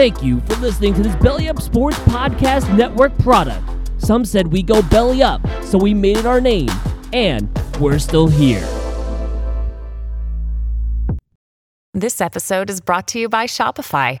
Thank you for listening to this Belly Up Sports Podcast Network product. Some said we go belly up, so we made it our name, and we're still here. This episode is brought to you by Shopify.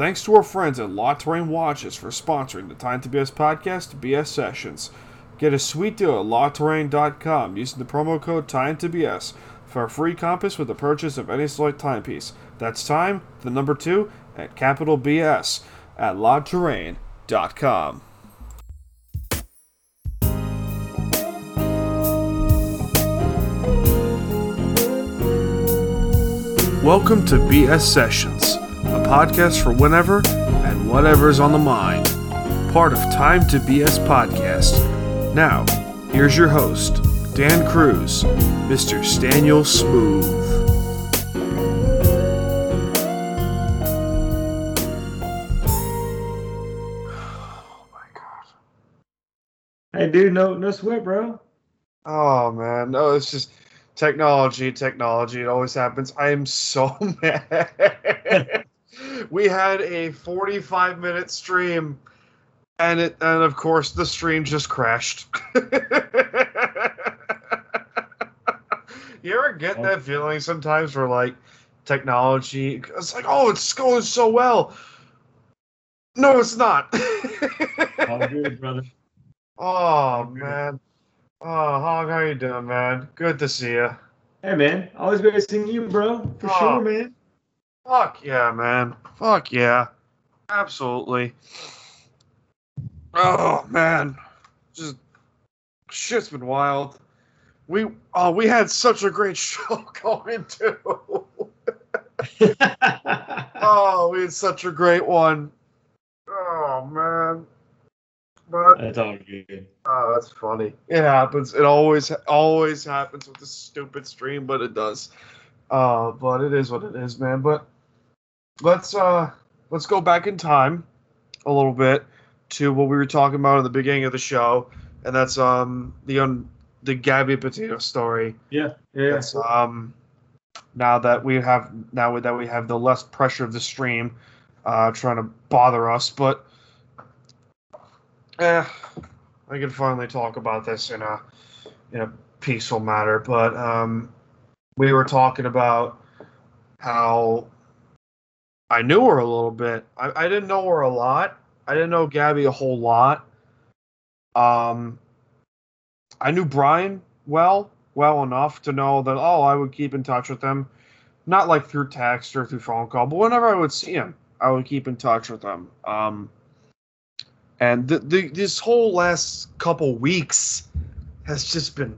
Thanks to our friends at La Terrain Watches for sponsoring the Time to BS podcast, BS Sessions. Get a sweet deal at LaTerrain.com using the promo code Time to BS for a free compass with the purchase of any select timepiece. That's time, the number two, at capital BS at LaTerrain.com. Welcome to BS Sessions, podcast for whenever and whatever's on the mind. Part of Time to BS Podcast. Now, here's your host, Dan Cruz, Mr. Staniel Smooth. Oh my god. Hey, dude, no, no sweat, bro. Oh man, no, it's just technology, technology. It always happens. I am so mad. We had a 45 minute stream, and it, and of course, the stream just crashed. you ever get that feeling sometimes where like technology? It's like, oh, it's going so well. No, it's not. All good, brother. Oh man. Oh, Hog, how you doing, man? Good to see you. Hey, man, always great seeing you, bro. For Oh. sure, man. Fuck yeah, man. Fuck yeah. Absolutely. Oh man. Just shit's been wild. We oh we had such a great show going too. oh, we had such a great one. Oh man. But That's all good. Oh, that's funny. It happens. It always always happens with this stupid stream, but it does. Uh, but it is what it is, man. But let's uh let's go back in time a little bit to what we were talking about in the beginning of the show, and that's um the un the Gabby Petito story. Yeah, yeah. That's um now that we have now that we have the less pressure of the stream uh trying to bother us, but eh, I can finally talk about this in a in a peaceful matter. But um we were talking about how I knew her a little bit. I, I didn't know her a lot. I didn't know Gabby a whole lot. Um I knew Brian well, well enough to know that oh, I would keep in touch with him, not like through text or through phone call, but whenever I would see him, I would keep in touch with him. Um, and the, the, this whole last couple weeks has just been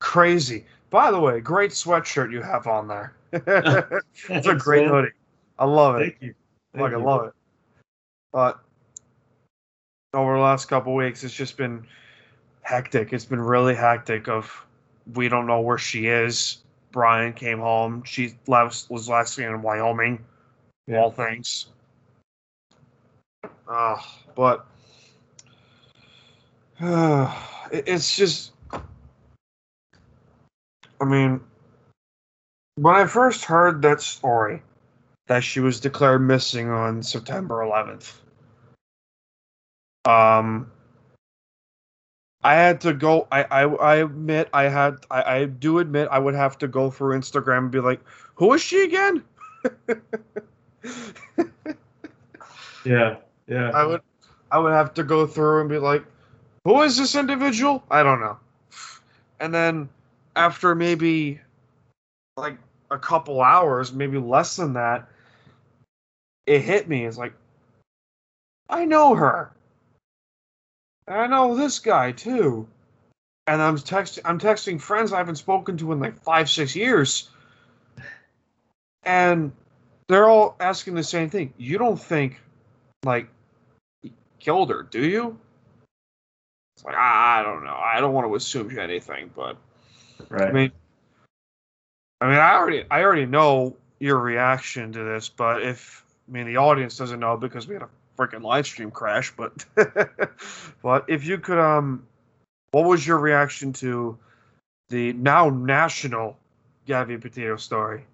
crazy. By the way, great sweatshirt you have on there. it's a great man. hoodie. I love it. Thank you. Thank Like I love it. But over the last couple weeks, it's just been hectic. It's been really hectic. Of we don't know where she is. Brian came home. She last was last seen in Wyoming. Yeah. All things. Uh, but it- it's just. I mean, when I first heard that story, that she was declared missing on September 11th. Um, I had to go. I I, I admit I had. I, I do admit I would have to go through Instagram and be like, "Who is she again?" Yeah, yeah. I would. I would have to go through and be like, "Who is this individual?" I don't know. And then after maybe like a couple hours, maybe less than that, it hit me. It's like, I know her. And I know this guy too. And I'm texting I'm texting friends I haven't spoken to in like five, six years. And they're all asking the same thing. You don't think like killed her, do you? It's like I don't know. I don't want to assume anything, but Right. I mean, I mean, I already, I already know your reaction to this, but if I mean the audience doesn't know because we had a freaking live stream crash, but but if you could, um, what was your reaction to the now national Gabby Petito story?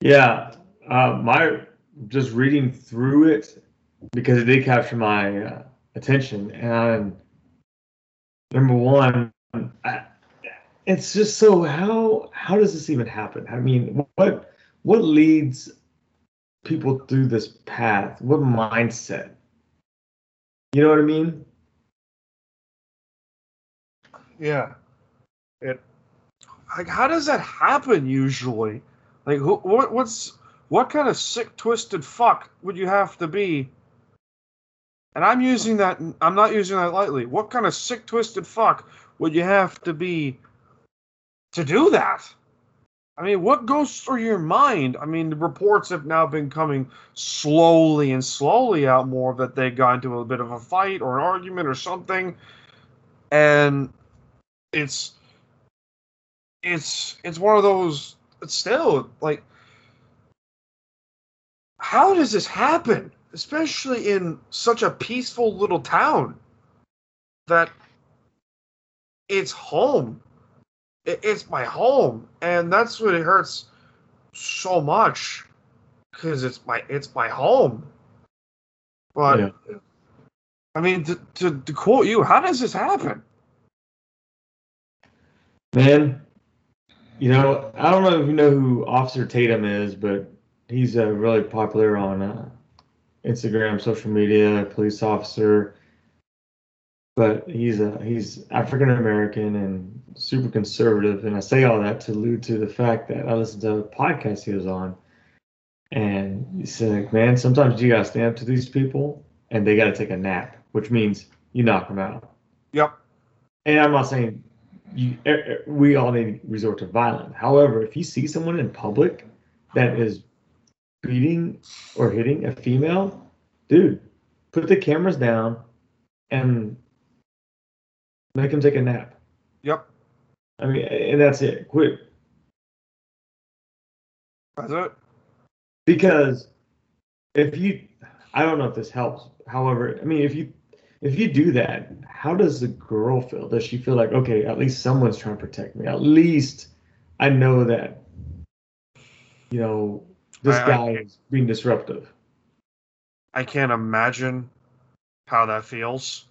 Yeah, uh, my just reading through it because it did capture my uh, attention. And number one, I, it's just so how how does this even happen? I mean, what what leads people through this path? What mindset? You know what I mean? Yeah, it like how does that happen usually? Like who, what, what's what kind of sick twisted fuck would you have to be? And I'm using that. I'm not using that lightly. What kind of sick twisted fuck would you have to be to do that? I mean, what goes through your mind? I mean, the reports have now been coming slowly and slowly out more that they got into a bit of a fight or an argument or something, and it's it's it's one of those. Still like, how does this happen? Especially in such a peaceful little town that it's home it, it's my home, and that's what it hurts so much because it's my it's my home. But Yeah. I mean, to, to to quote you, how does this happen? Man, you know, I don't know if you know who Officer Tatum is, but he's uh, really popular on uh, Instagram, social media, police officer. But he's a he's African American and super conservative, and I say all that to allude to the fact that I listened to a podcast he was on, and he said, like, "Man, sometimes you gotta stand up to these people, and they gotta take a nap, which means you knock them out." Yep. And I'm not saying you, we all need to resort to violence. However, if you see someone in public that is beating or hitting a female, dude, put the cameras down and make them take a nap. Yep. I mean, and that's it. Quit. That's it. Because if you, I don't know if this helps. However, I mean, if you if you do that, how does the girl feel? Does she feel like, okay, at least someone's trying to protect me? At least I know that, you know, this I- I- guy is being disruptive. I can't imagine how that feels,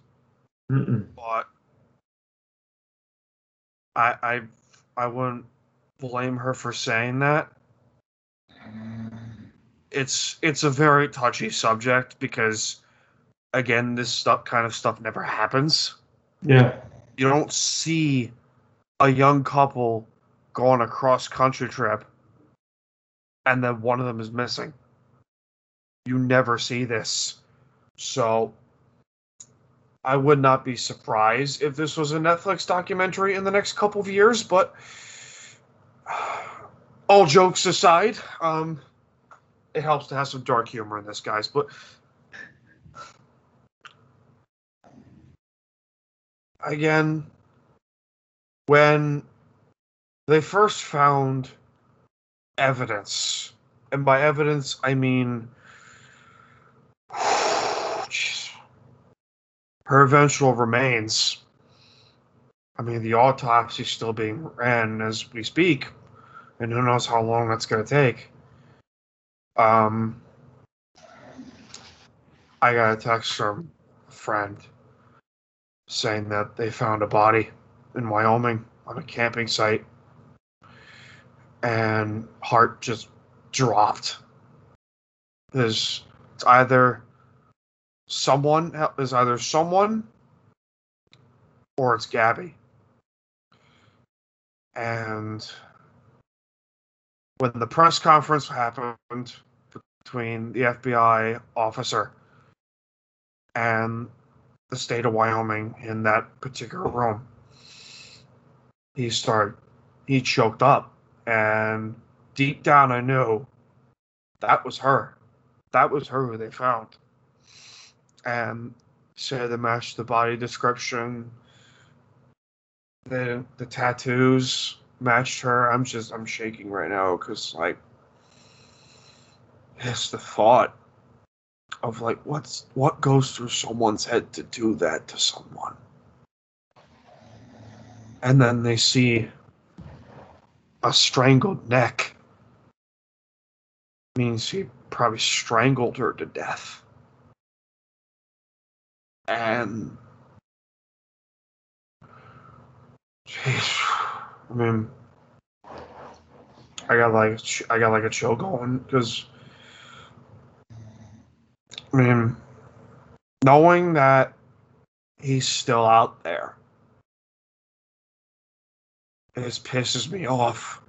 Mm-mm. but I I I wouldn't blame her for saying that. It's it's a very touchy subject because again, this stuff kind of stuff never happens. Yeah. You don't see a young couple go on a cross country trip and then one of them is missing. You never see this. So I would not be surprised if this was a Netflix documentary in the next couple of years, but all jokes aside, um, it helps to have some dark humor in this, guys. But again, when they first found evidence, and by evidence I mean her eventual remains. I mean, the autopsy's still being ran as we speak, and who knows how long that's going to take. Um, I got a text from a friend saying that they found a body in Wyoming on a camping site, and heart just dropped. There's it's either someone is either someone or it's Gabby. And when the press conference happened between the FBI officer and the state of Wyoming in that particular room, he started, he choked up. And deep down, I knew that was her. That was her who they found. And said the matched the body description. The the tattoos matched her. I'm just I'm shaking right now because like it's the thought of like what's what goes through someone's head to do that to someone and then they see a strangled neck means he probably strangled her to death and i mean i got like i got like a chill going because I mean, knowing that he's still out there, it just pisses me off.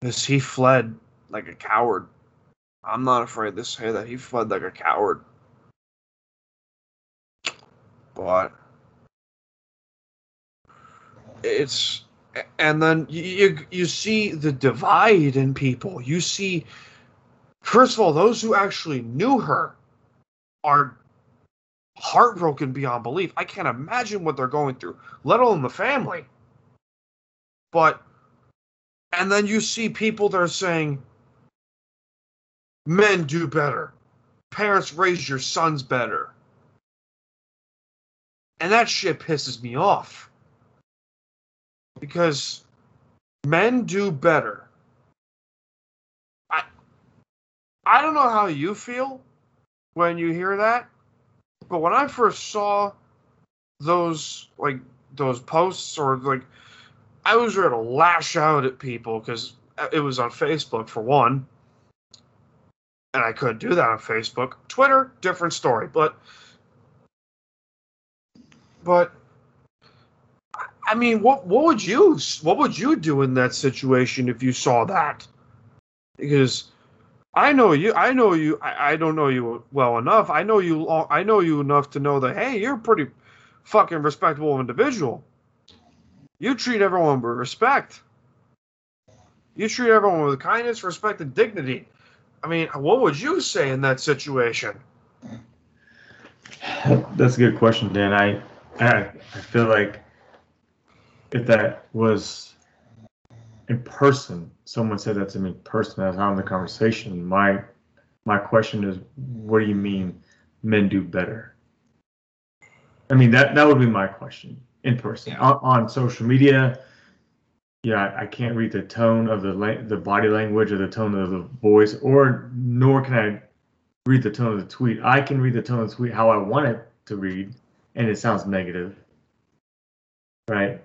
Because he fled like a coward. I'm not afraid to say that he fled like a coward. But it's and then you you see the divide in people. You see First of all, those who actually knew her are heartbroken beyond belief. I can't imagine what they're going through, let alone the family. But, and then you see people that are saying, men do better, parents raise your sons better. And that shit pisses me off. Because men do better I I don't know how you feel when you hear that, but when I first saw those like those posts or like I was ready to lash out at people because it was on Facebook for one, and I couldn't do that on Facebook. Twitter, different story, but but I mean, what what would you what would you do in that situation if you saw that? Because I know you. I know you. I, I, don't know you well enough. I know you. I know you enough to know that hey, you're a pretty fucking respectable individual. You treat everyone with respect. You treat everyone with kindness, respect, and dignity. I mean, what would you say in that situation? That's a good question, Dan. I I, I feel like if that was in person, someone said that to me in person as I'm in the conversation. My my question is, what do you mean men do better? I mean that that would be my question in person. Yeah. On, on, social media, yeah, I, I can't read the tone of the la- the body language or the tone of the voice, or nor can I read the tone of the tweet. I can read the tone of the tweet how I want it to read, and it sounds negative, right?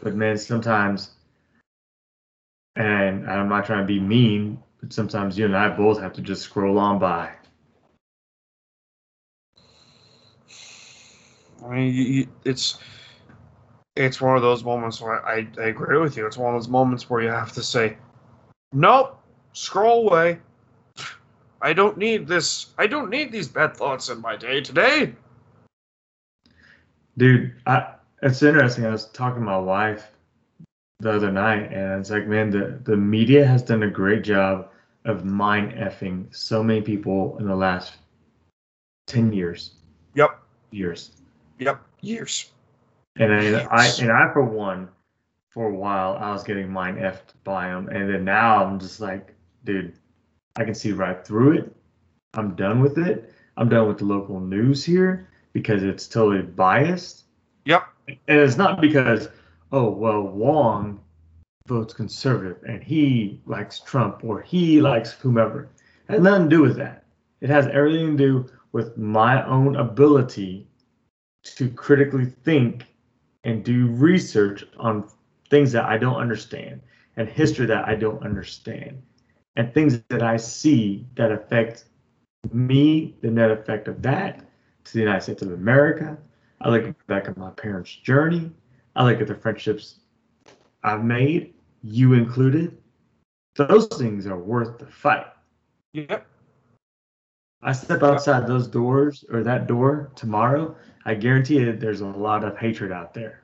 But man, sometimes and I'm not trying to be mean, but sometimes you and I both have to just scroll on by. I mean, you, it's it's one of those moments where I, I agree with you. It's one of those moments where you have to say, "Nope, scroll away. I don't need this. I don't need these bad thoughts in my day today." Dude, I, it's interesting. I was talking to my wife the other night, and it's like, man, the the media has done a great job of mind effing so many people in the last ten years. Yep. Years. Yep. Years. And I, I and I for one, for a while, I was getting mind effed by them, and then now I'm just like, dude, I can see right through it. I'm done with it. I'm done with the local news here because it's totally biased. Yep. And it's not because oh well Wong votes conservative and he likes Trump or he likes whomever. It has nothing to do with that. It has everything to do with my own ability to critically think and do research on things that I don't understand and history that I don't understand and things that I see that affect me, the net effect of that to the United States of America. I look back at my parents' journey. I look at the friendships I've made, you included. Those things are worth the fight. Yep. I step outside those doors or that door tomorrow, I guarantee you there's a lot of hatred out there.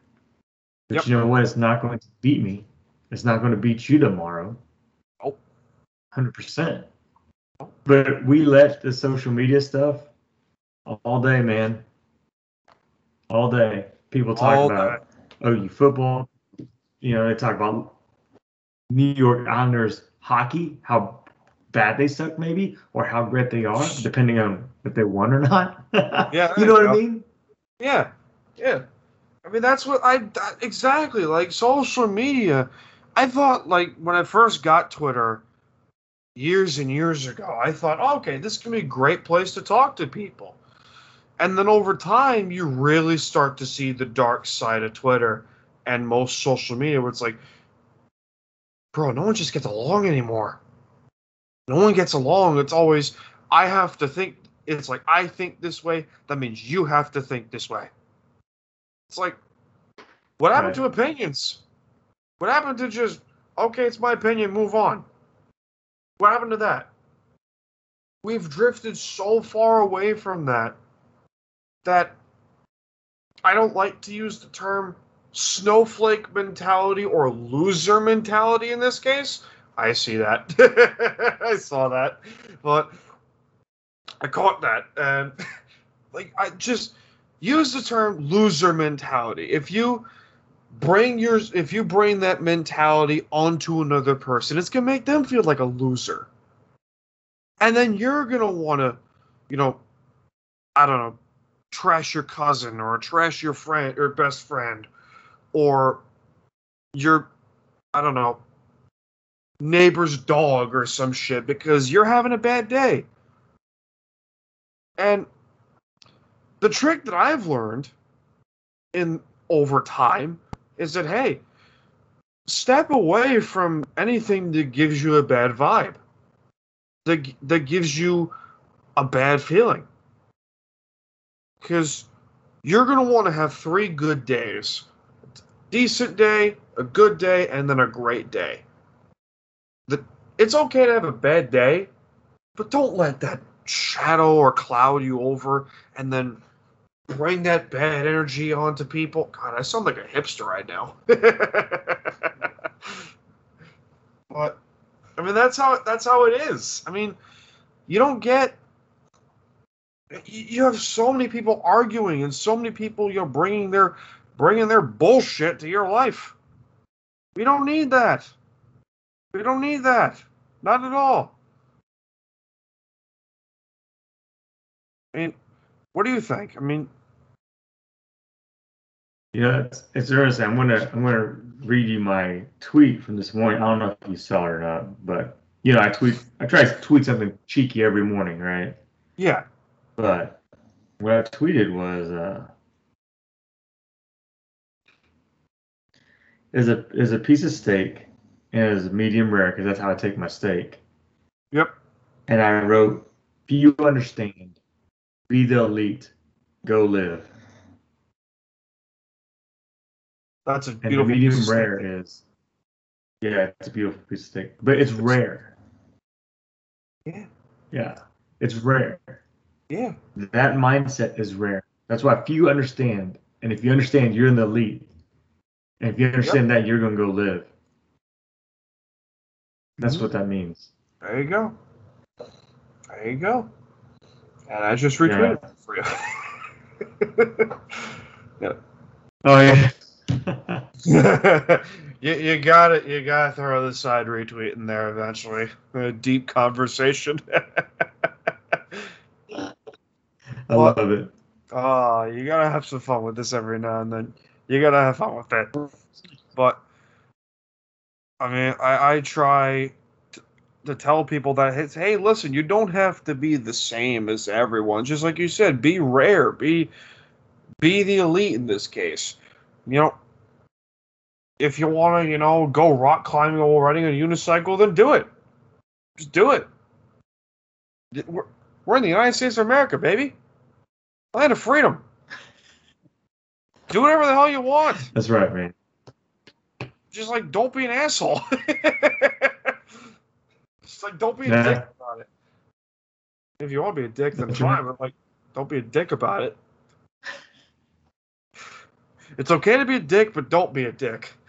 But yep. you know what? It's not going to beat me. It's not going to beat you tomorrow. Oh. 100%. But we let the social media stuff all day, man. all day. People talk All about OU football. You know, they talk about New York Islanders hockey, how bad they suck, maybe, or how great they are, depending on if they won or not. Yeah, you know what I mean? Yeah, yeah. I mean, that's what I that- exactly like social media. I thought like when I first got Twitter years and years ago, I thought, oh, okay, this can be a great place to talk to people. And then over time, you really start to see the dark side of Twitter and most social media, where it's like, bro, no one just gets along anymore. No one gets along. It's always I have to think. It's like I think this way. That means you have to think this way. It's like, what happened to opinions? What happened to just okay? It's my opinion. Move on. What happened to that? We've drifted so far away from that that I don't like to use the term snowflake mentality or loser mentality in this case. I see that. I saw that. But I caught that. And like I just use the term loser mentality. If you bring yours if you bring that mentality onto another person, it's gonna make them feel like a loser. And then you're gonna wanna, you know, I don't know, trash your cousin or trash your friend or best friend or your I don't know neighbor's dog or some shit because you're having a bad day. And the trick that I've learned in over time is that hey, step away from anything that gives you a bad vibe. That that gives you a bad feeling. Cuz you're going to want to have 3 good days. Decent day, a good day, and then a great day the, it's okay to have a bad day, but don't let that shadow or cloud you over and then bring that bad energy onto people. God, I sound like a hipster right now. but I mean, that's how that's how it is. I mean, you don't get. You you have so many people arguing and so many people, you know, bringing their bringing their bullshit to your life. We don't need that. We don't need that. Not at all. I mean, what do you think? I mean, You know, it's, it's interesting. I'm gonna I'm gonna read you my tweet from this morning. I don't know if you saw it or not, but you know, I tweet I try to tweet something cheeky every morning, right? yeah, But what I tweeted was uh is a is a piece of steak and is medium rare because that's how I take my steak. yep, And I wrote, "Do you understand? Be the elite, go live." that's a And the beautiful. medium piece of rare steak. is, yeah, it's a beautiful piece of steak, but it's rare. Yeah. Yeah, it's rare. Yeah, That mindset is rare. That's why few understand, and if you understand, you're in the elite, and if you understand that, you're gonna go live. That's Mhm. what that means. there you go. There you go. And I just retweeted it for you. Oh yeah. you you got it. You got to throw the side retweet in there eventually. A deep conversation. I Well- love it. Oh, you gotta have some fun with this every now and then. You gotta have fun with it. But I mean, I, I try to, to tell people that it's, hey, listen, you don't have to be the same as everyone. Just like you said, be rare, be be the elite in this case. You know, if you want to, you know, go rock climbing or riding a unicycle, then do it. Just do it. We're, we're in the United States of America, baby. Land of freedom. Do whatever the hell you want. That's right, man. Just like don't be an asshole. Just like don't be a dick about it. If you want to be a dick, then fine. But like, don't be a dick about it. It's okay to be a dick, but don't be a dick.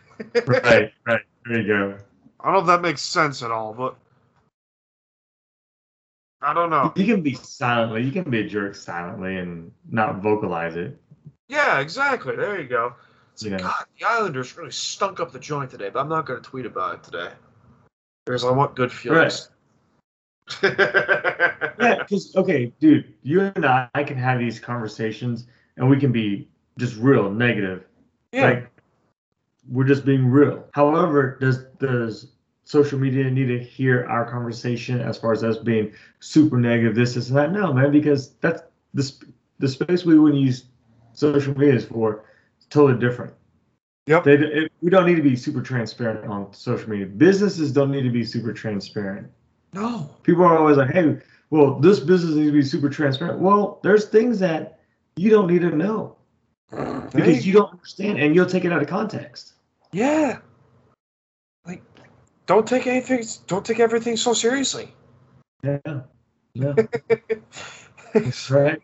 Right, right. There you go. I don't know if that makes sense at all, but I don't know. You can be silently. You can be a jerk silently and not vocalize it. Yeah, exactly. There you go. It's like, Yeah. God, the Islanders really stunk up the joint today, but I'm not going to tweet about it today. Because I want good feelings. Yeah, because okay, dude, you and I, I can have these conversations, and we can be just real negative. Yeah. Like we're just being real. However, does does social media need to hear our conversation as far as us being super negative, this, this, and that? No, man, because that's the sp- the space we would use social media is for. It's totally different. Yep. They, it, we don't need to be super transparent on social media. Businesses don't need to be super transparent no. people are always like, hey, well, this business needs to be super transparent. Well, there's things that you don't need to know because you don't understand and you'll take it out of context. Yeah. Like, don't take anything. Don't take everything so seriously. Yeah. Yeah. That's right.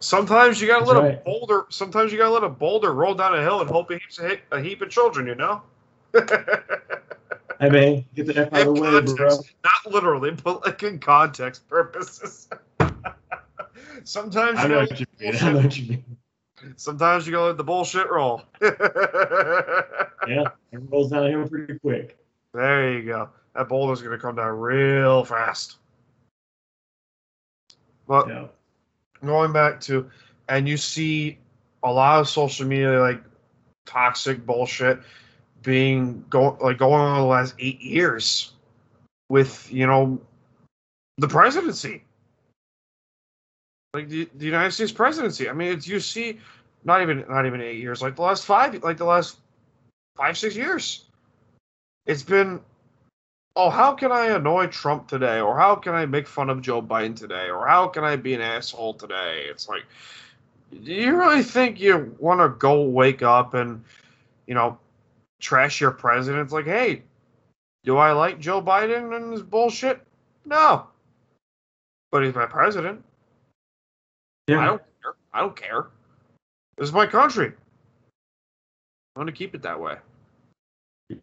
Sometimes you gotta let a right. boulder. Sometimes you gotta let a boulder roll down a hill and hope it hits a, hit, a heap of children. You know. i mean get the F out of the way, bro. not literally, but like in context purposes. Sometimes I you know what you mean. I know what you mean. Sometimes you gotta let the bullshit roll. Yeah, it rolls downhill pretty quick. There you go. That boulder's gonna come down real fast. But Yeah. going back to, and you see a lot of social media like toxic bullshit being go like going on the last eight years with you know the presidency, like the, the United States presidency. I mean, it's you see, not even not even eight years, like the last five, like the last five six years. It's been oh, how can I annoy Trump today? Or how can I make fun of Joe Biden today? Or how can I be an asshole today? It's like, do you really think you want to go wake up and, you know, trash your president? It's like, hey, do I like Joe Biden and his bullshit? No. But he's my president. Yeah. I don't care. I don't care. This is my country. I want to keep it that way.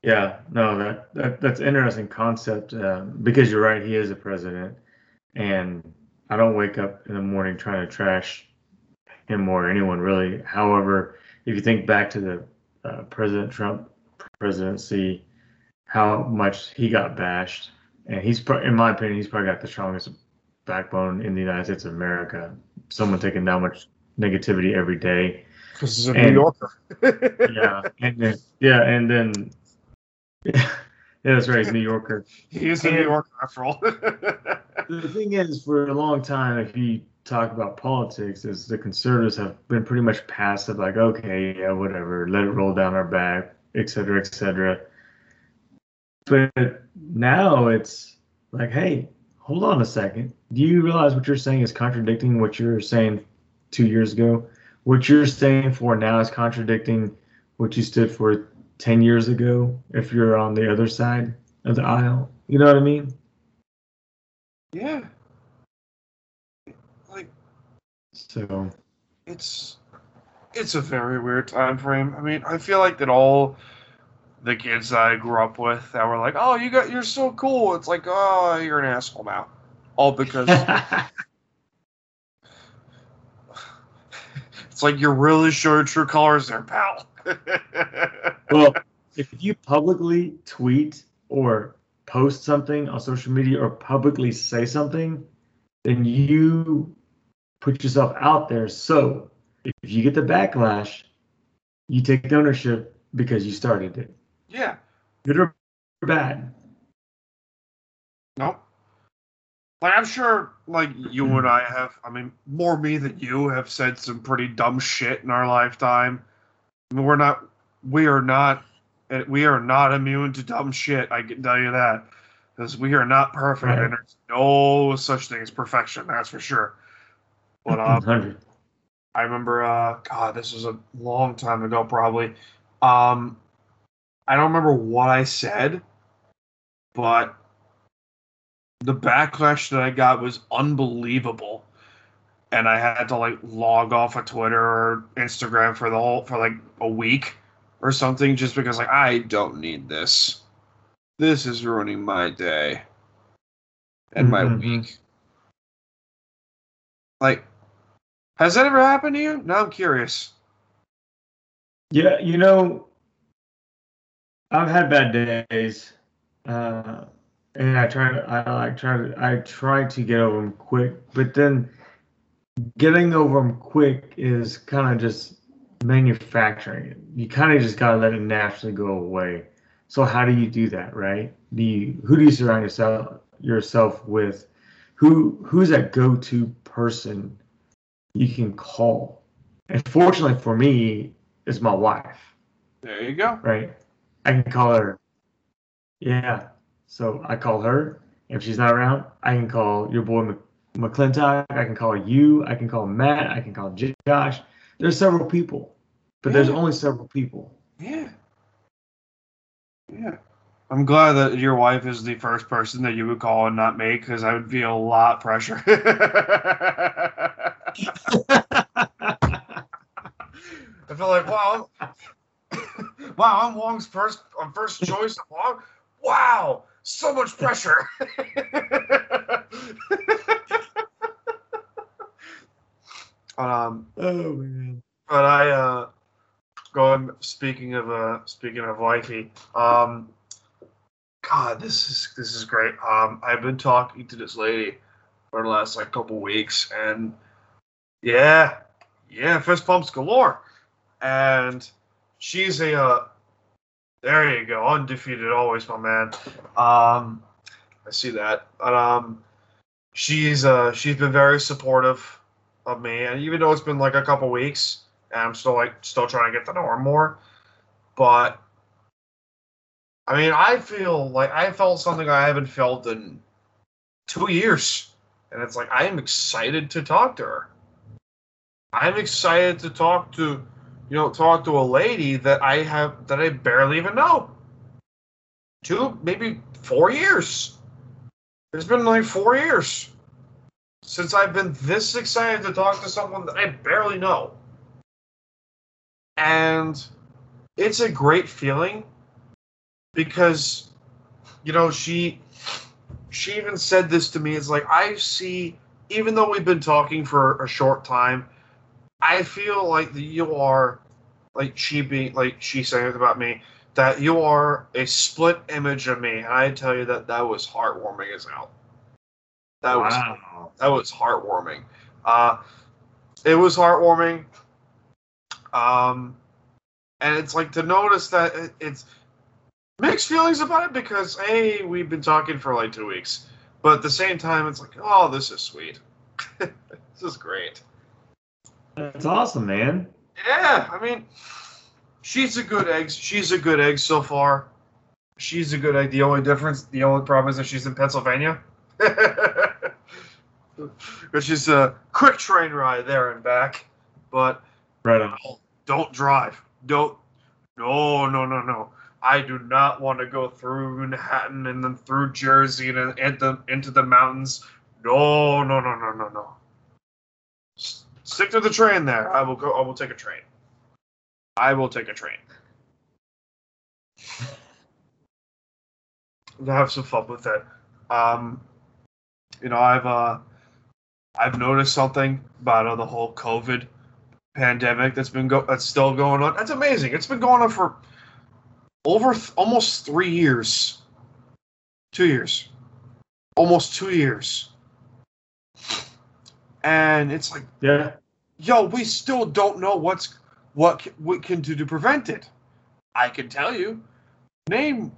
Yeah, no, that, that that's interesting concept uh, because you're right. He is a president, and I don't wake up in the morning trying to trash him or anyone really. However, if you think back to the uh, President Trump presidency, how much he got bashed, and he's, pro- in my opinion, he's probably got the strongest backbone in the United States of America. Someone taking that much negativity every day Because he's a And- New Yorker. yeah, and then yeah, and then yeah, that's right, New Yorker. he is a New Yorker after all. The thing is, for a long time, if you talk about politics, is the conservatives have been pretty much passive, like okay, yeah, whatever, let it roll down our back, et cetera, et cetera. But now it's like, hey, hold on a second. Do you realize what you're saying is contradicting what you were saying two years ago? What you're saying for now is contradicting what you stood for 10 years ago if you're on the other side of the aisle. You know what I mean? yeah. Like So, it's it's a very weird time frame. I mean, I feel like that all the kids that I grew up with that were like, "Oh, you got you're so cool." It's like, "Oh, you're an asshole now." All because it's like you're really your true colors there, pal. well, if you publicly tweet or post something on social media or publicly say something, then you put yourself out there. So if you get the backlash, you take ownership because you started it. yeah. Good or bad. Nope. Like I'm sure, like you and I have. I mean, more me than you have said some pretty dumb shit in our lifetime. I mean, we're not. We are not. eh, We are not immune to dumb shit. I can tell you that, because we are not perfect, Right. and there's no such thing as perfection. That's for sure. But um, 100. I remember, uh, God, this was a long time ago, probably. Um, I don't remember what I said, but the backlash that I got was unbelievable, and I had to like log off of Twitter or Instagram for the whole for like a week or something, just because like I don't need this. This is ruining my day and my Mhm. week. Like Has that ever happened to you? Now I'm curious. Yeah, you know, I've had bad days, uh, and I try to, I like try to, I try to get over them quick, but then getting over them quick is kind of just manufacturing it. You kind of just gotta let it naturally go away. So how do you do that, right? You, who do you surround yourself yourself with? Who who's that go-to person you can call? And fortunately for me, it's my wife. There you go. Right. I can call her. Yeah. So I call her. If she's not around, I can call your boy McClintock. I can call you. I can call Matt. I can call Josh. There's several people, but there's only several people. Yeah. Yeah. I'm glad that your wife is the first person that you would call and not me because I would feel a lot pressure. I feel like, wow, wow, I'm Wong's first, I'm first choice of Wong. Wow, so much pressure. um, Oh man. but I uh going speaking of uh speaking of wifey, um God, this is this is great. Um I've been talking to this lady for the last like couple weeks and yeah, yeah, fist pumps galore. And she's a uh there you go, undefeated always, my man. Um I see that. Um she's uh she's been very supportive of me and even though it's been like a couple weeks and I'm still like still trying to get to know her more. But I mean, I feel like I felt something I haven't felt in two years, and it's like I am excited to talk to her. I'm excited to talk to, you know, talk to a lady that I have that I barely even know. Two, maybe four years. It's been like four years since I've been this excited to talk to someone that I barely know and it's a great feeling because you know she she even said this to me it's like i see even though we've been talking for a short time i feel like that you are like she being like she saying about me that you are a split image of me and i tell you that that was heartwarming as hell that was wow. that was heartwarming. Uh, it was heartwarming. Um, and it's like to notice that it, it's mixed feelings about it because hey, we've been talking for like two weeks, but at the same time, it's like, oh, this is sweet. this is great. That's awesome, man. Yeah, I mean, she's a good egg. She's a good egg so far. She's a good egg. The only difference, the only problem is that she's in Pennsylvania. Which is a quick train ride there and back. But Right on. don't drive. Don't. No, no, no, no. I do not want to go through Manhattan and then through Jersey and into, into the mountains. No, no, no, no, no, no. Stick to the train there. I will go. I will take a train. I will take a train. We'll have some fun with it. Um, you know, I've uh, I've noticed something about uh, the whole COVID pandemic that's been go that's still going on. That's amazing. It's been going on for over th- almost three years, two years, almost two years, and it's like, Yeah. yo, we still don't know what's what we can do to prevent it. I can tell you, name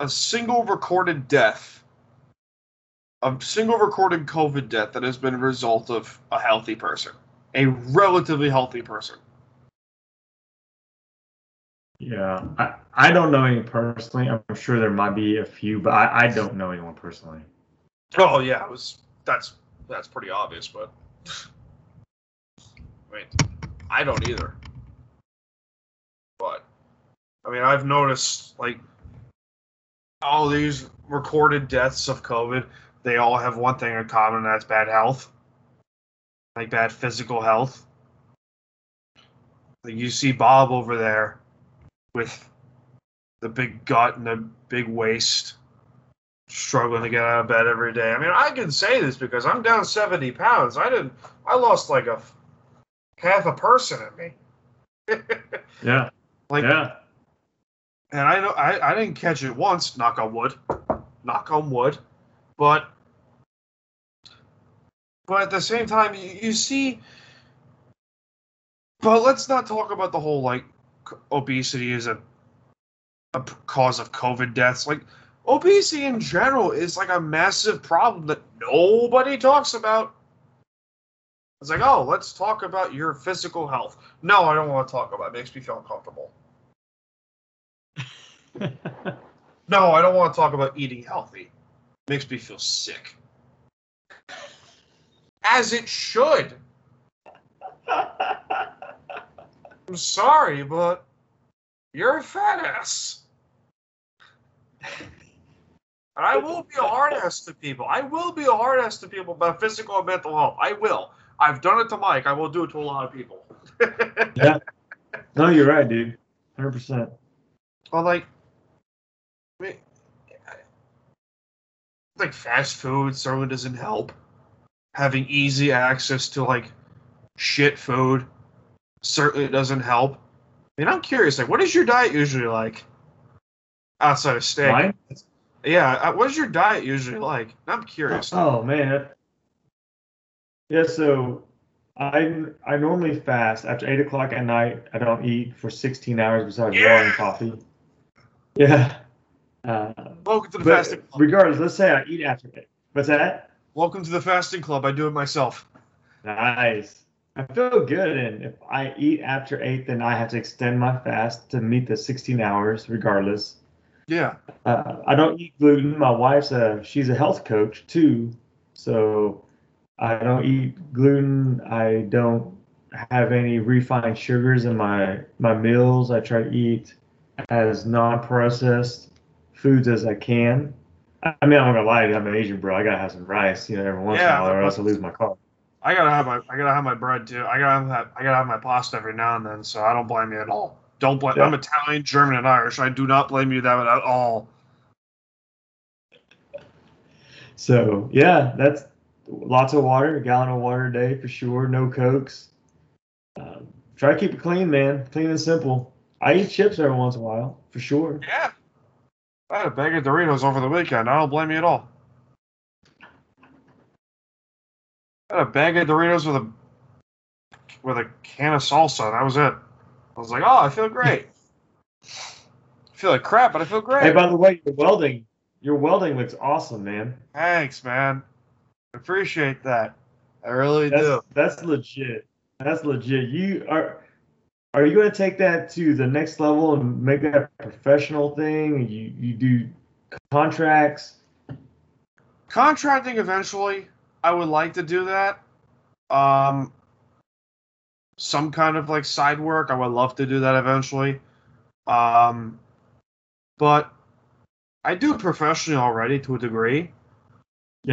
a single recorded death, a single recorded COVID death that has been a result of a healthy person, a relatively healthy person. Yeah. I, I don't know any personally. I'm sure there might be a few, but I, I don't know anyone personally. Oh yeah, it was that's that's pretty obvious, but wait, I don't either. But I mean, I've noticed like all these recorded deaths of COVID, they all have one thing in common, and that's bad health, like bad physical health. Like you see Bob over there with the big gut and the big waist struggling to get out of bed every day. I mean, I can say this because I'm down 70 pounds. I didn't. I lost like a half a person in me. Yeah. like, yeah. and I know I, I didn't catch it once. Knock on wood. Knock on wood. But but at the same time, you, you see. But let's not talk about the whole like obesity is a a cause of COVID deaths. Like obesity in general is like a massive problem that nobody talks about. It's like, oh, let's talk about your physical health. No, I don't want to talk about it. it makes me feel uncomfortable. No, I don't want to talk about eating healthy. It Makes me feel sick. As it should. I'm sorry, but you're a fat ass. And I will be a hard ass to people. I will be a hard ass to people about physical and mental health. I will. I've done it to Mike. I will do it to a lot of people. yeah. No, you're right, dude. Hundred percent. Well, like, I mean, like fast food certainly doesn't help. Having easy access to like shit food certainly doesn't help. I mean, I'm curious. Like, what is your diet usually like outside of steak? Mine? Yeah, uh, what is your diet usually like? I'm curious. Oh man. Yeah, so I I normally fast after eight o'clock at night. I don't eat for 16 hours besides water and coffee. Yeah. Uh, Welcome to the fasting club. regardless, let's say I eat after it. What's that? Welcome to the fasting club. I do it myself. Nice. I feel good, and if I eat after eight, then I have to extend my fast to meet the 16 hours, regardless. Yeah. Uh, I don't eat gluten. My wife's a she's a health coach too, so I don't eat gluten. I don't have any refined sugars in my my meals. I try to eat as non-processed foods as I can. I mean, I'm not gonna lie to you. I'm an Asian bro. I gotta have some rice, you know, every once in a while, or else I lose my car. I gotta have my I gotta have my bread too. I gotta have I gotta have my pasta every now and then. So I don't blame you at all. Don't blame. Yeah. I'm Italian, German, and Irish. I do not blame you that at all. So yeah, that's lots of water, a gallon of water a day for sure. No cokes. Um, try to keep it clean, man. Clean and simple. I eat chips every once in a while, for sure. Yeah. I had a bag of Doritos over the weekend. I don't blame you at all. I had a bag of Doritos with a with a can of salsa. That was it. I was like, oh, I feel great. I feel like crap, but I feel great. Hey, by the way, your welding, your welding looks awesome, man. Thanks, man. Appreciate that. I really That's do. that's legit. That's legit. You are. Are you going to take that to the next level and make that a professional thing? You you do contracts. contracting eventually i would like to do that um some kind of like side work. I would love to do that eventually. Um but i do it professionally already to a degree.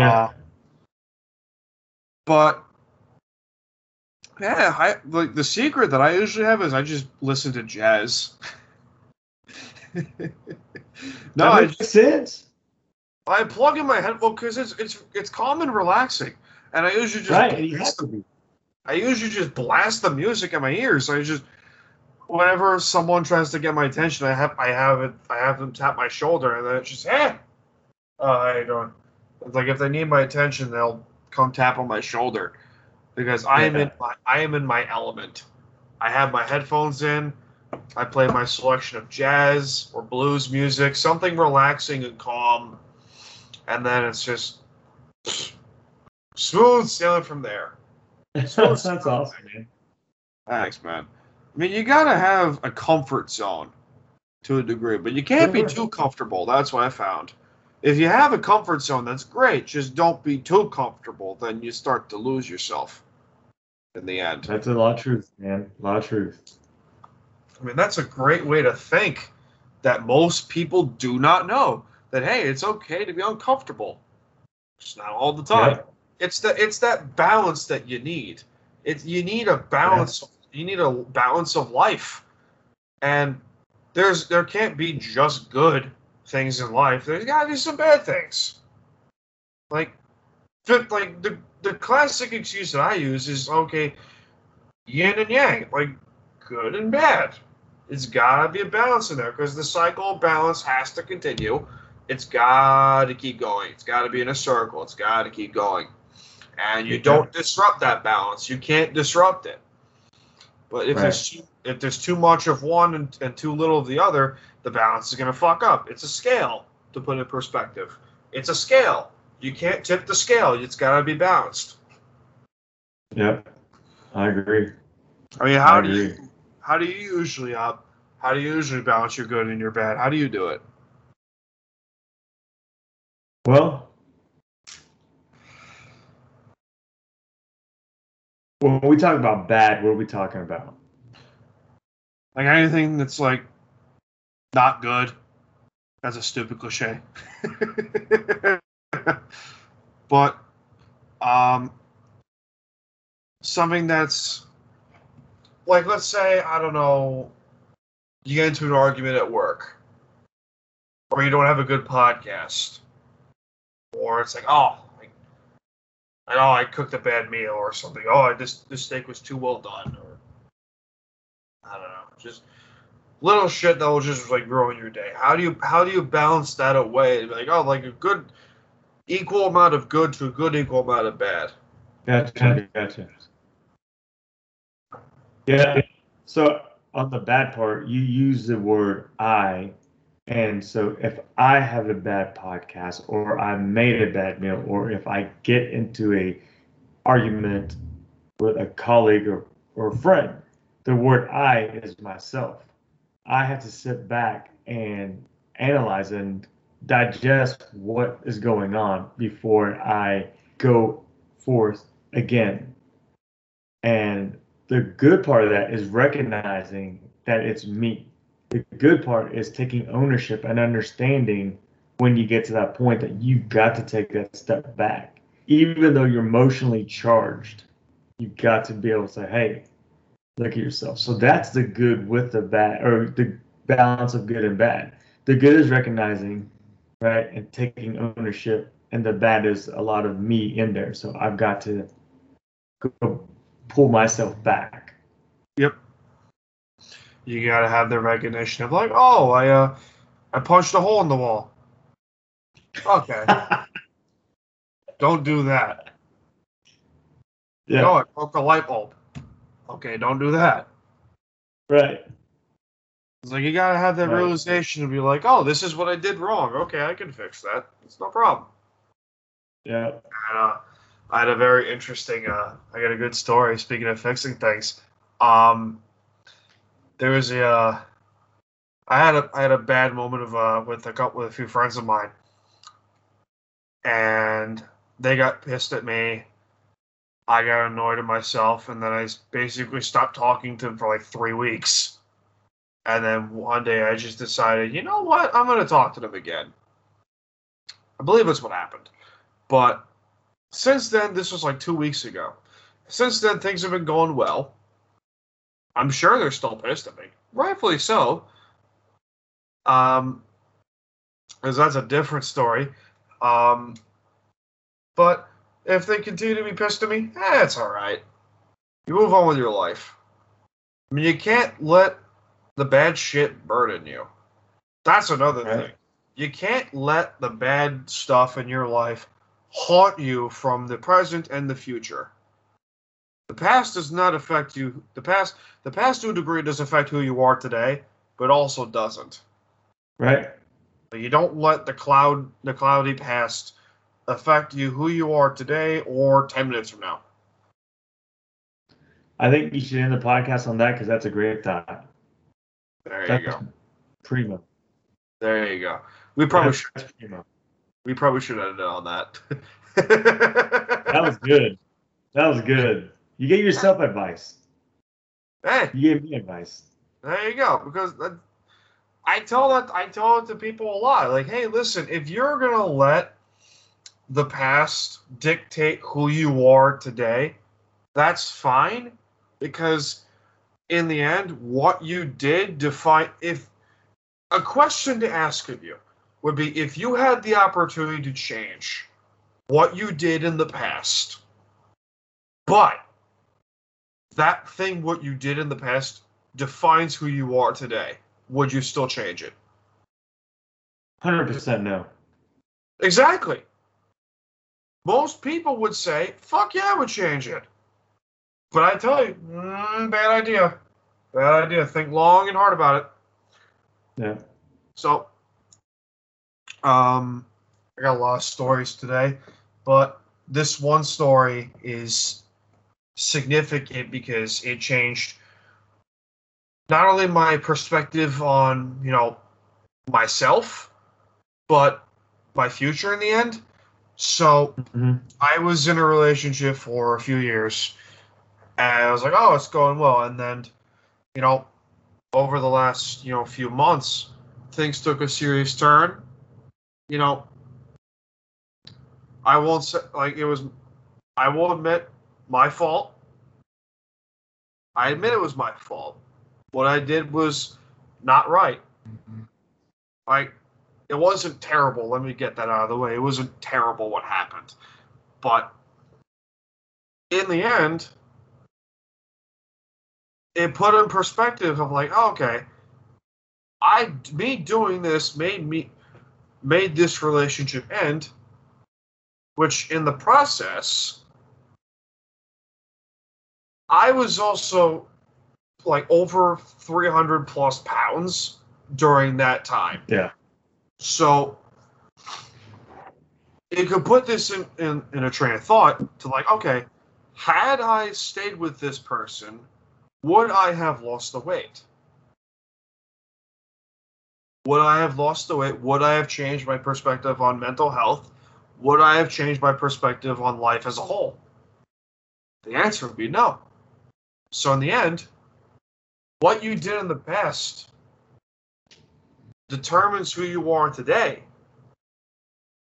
Uh, but yeah i like the secret that i usually have is i just listen to jazz. No that i makes sense. I plug in my headphone because it's it's it's calm and relaxing, and I usually just Right, I usually just blast the music in my ears. I just whenever someone tries to get my attention, I have I have it I have them tap my shoulder, and then it's just uh, hey, oh how you doing? It's like if they need my attention, they'll come tap on my shoulder because I am in my I am in my element. I have my headphones in. I play my selection of jazz or blues music, something relaxing and calm, and then it's just smooth sailing from there. That's awesome, man. Thanks, man. I mean, you gotta have a comfort zone to a degree, but you can't be too comfortable. That's what I found. If you have a comfort zone, that's great. Just don't be too comfortable. Then you start to lose yourself in the end. That's a lot of truth, man. A lot of truth. I mean, that's a great way to think that most people do not know that hey, it's okay to be uncomfortable. It's not all the time. Yeah. It's the it's that balance that you need. It's you need a balance. You need a balance of life, and there's there can't be just good things in life. There's got to be some bad things. Like, like the the classic excuse that I use is okay. yin and yang, like good and bad. It's got to be a balance in there because the cycle of balance has to continue. It's got to keep going. It's got to be in a circle. It's got to keep going. And you don't disrupt that balance. You can't disrupt it. But if Right. there's too, if there's too much of one and, and too little of the other, the balance is going to fuck up. It's a scale, to put in perspective. It's a scale. You can't tip the scale. It's got to be balanced. Yep. I agree. I mean, how I do agree. you how do you usually up? How do you usually balance your good and your bad? How do you do it? Well, when we talk about bad, what are we talking about? Like anything that's like not good. That's a stupid cliche. but um something that's like let's say, I don't know, you get into an argument at work. Or you don't have a good podcast. Or it's like, oh, like, I oh, I cooked a bad meal or something. Oh, this this steak was too well done or I don't know. Just little shit that will just like ruin your day. How do you how do you balance that away? Like oh, like a good equal amount of good to a good equal amount of bad. Gotcha. Gotcha. Yeah. So on the bad part, you use the word I. And so if I have a bad podcast or I made a bad meal or if I get into a argument with a colleague or, or a friend, the word I is myself. I have to sit back and analyze and digest what is going on before I go forth again. And the good part of that is recognizing that it's me. The good part is taking ownership and understanding when you get to that point that you've got to take that step back. Even though you're emotionally charged, you've got to be able to say, hey, look at yourself. So that's the good with the bad, or the balance of good and bad. The good is recognizing, right, and taking ownership, and the bad is a lot of me in there. So I've got to go pull myself back. You gotta have the recognition of like, oh, I uh, I punched a hole in the wall. Okay, don't do that. Yeah, No, I broke a light bulb. Okay, don't do that. right. It's like you gotta have that Right. realization to be like, oh, this is what I did wrong. Okay, I can fix that. It's no problem. Yeah. And, uh, I had a very interesting. Uh, I got a good story. Speaking of fixing things, um, there was a. Uh, I had a I had a bad moment of uh with a couple with a few friends of mine, and they got pissed at me. I got annoyed at myself, and then I basically stopped talking to them for like three weeks. And then one day I just decided, you know what? I'm going to talk to them again. I believe that's what happened. But since then, this was like two weeks ago. Since then, things have been going well. I'm sure they're still pissed at me. Rightfully so. Um, because that's a different story. Um, but if they continue to be pissed at me, eh, it's all right. You move on with your life. I mean, you can't let the bad shit burden you. That's another Right. thing. You can't let the bad stuff in your life haunt you from the present and the future. The past does not affect you. The past, the past to a degree does affect who you are today, but also doesn't. Right. But you don't let the cloud, the cloudy past, affect you who you are today or ten minutes from now. I think you should end the podcast on that because that's a great thought. There you That's go. primo. There you go. We probably That's- should. primo. We probably should end it on that. That was good. That was good. You gave yourself advice. hey, You gave me advice. There you go. Because that, I tell that I tell it to people a lot. Like, hey, listen, if you're gonna let the past dictate who you are today, that's fine. Because in the end, what you did define if a question to ask of you would be if you had the opportunity to change what you did in the past, but that thing what you did in the past defines who you are today, would you still change it? Hundred percent no. Exactly. Most people would say, "Fuck yeah, I would change it." But I tell you, mm, bad idea. Bad idea. Think long and hard about it. Yeah. So, um, I got a lot of stories today, but this one story is significant because it changed not only my perspective on, you know, myself, but my future in the end. So, hmm I was in a relationship for a few years, and I was like, "Oh, it's going well." And then, you know, over the last you know few months, things took a serious turn. You know, I won't say like it was. I will admit my fault. I admit it was my fault. What I did was not right. Mm-hmm. Like it wasn't terrible. Let me get that out of the way. It wasn't terrible what happened, but in the end, it put in perspective of like, oh, okay, I me doing this made me made this relationship end, which in the process, I was also like over 300 plus pounds during that time. Yeah. So it could put this in, in, in a train of thought to like, okay, had I stayed with this person, would I have lost the weight? Would I have lost the weight? Would I have changed my perspective on mental health? Would I have changed my perspective on life as a whole? The answer would be no. So, in the end, what you did in the past determines who you are today.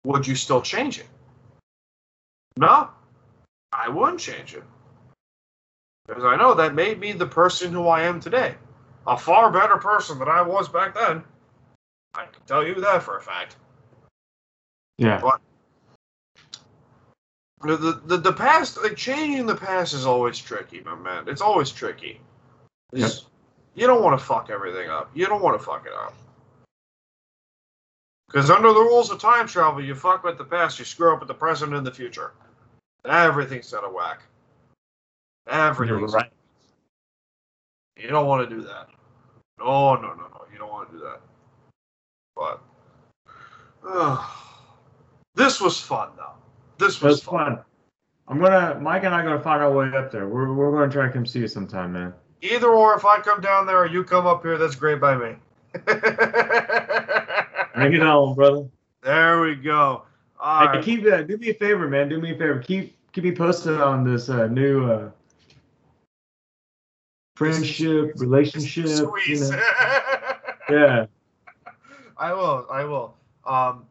Would you still change it? No, I wouldn't change it. Because I know that made me the person who I am today. A far better person than I was back then. I can tell you that for a fact. Yeah. The, the, the, the past, like changing the past is always tricky, my man. It's always tricky. It's- You don't want to fuck everything up. You don't want to fuck it up. Because under the rules of time travel, you fuck with the past, you screw up with the present and the future. Everything's out of whack. Everything's right. You don't want to do that. No, no, no, no. You don't want to do that. But this was fun, though. This was That's fun. I'm gonna Mike and I are gonna find our way up there. We're we're gonna try to come see you sometime, man. Either or, if I come down there or you come up here, that's great by me. Bring it on, brother. there we go. All Hey, right. keep uh, do me a favor, man. Do me a favor. Keep keep me posted on this uh, new uh, friendship, relationship. You know. Yeah. I will. I will. Um,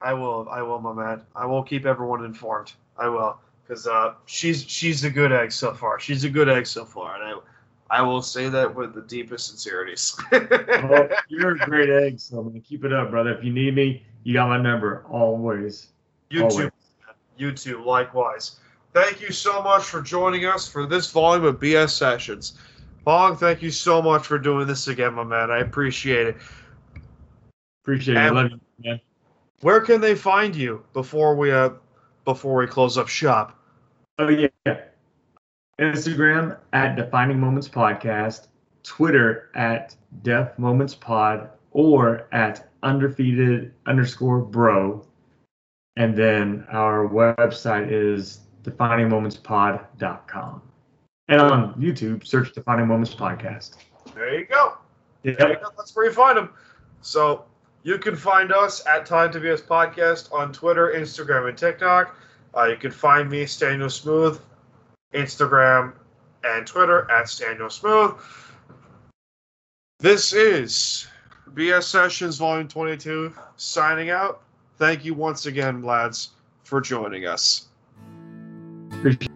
I will. I will, my man. I will keep everyone informed. I will, because uh, she's she's a good egg so far. She's a good egg so far, and I I will say that with the deepest sincerities. Well, you're a great egg, so man, keep it up, brother. If you need me, you got my number always. you always. too. You too. Likewise. Thank you so much for joining us for this volume of BS Sessions. Bong, thank you so much for doing this again, my man. I appreciate it. Appreciate it. Love you, man. Where can they find you before we uh before we close up shop? Oh yeah. Instagram at Defining Moments Podcast, Twitter at Def Moments Pod, or at undefeated underscore bro. And then our website is definingmomentspod.com. And on YouTube, search Defining Moments Podcast. There you go. There you go. That's where you find them. So you can find us at Time to BS Podcast on Twitter, Instagram, and TikTok. Uh, you can find me, Staniel Smooth, Instagram and Twitter at Staniel Smooth. This is BS Sessions Volume 22 signing out. Thank you once again, lads, for joining us. Appreciate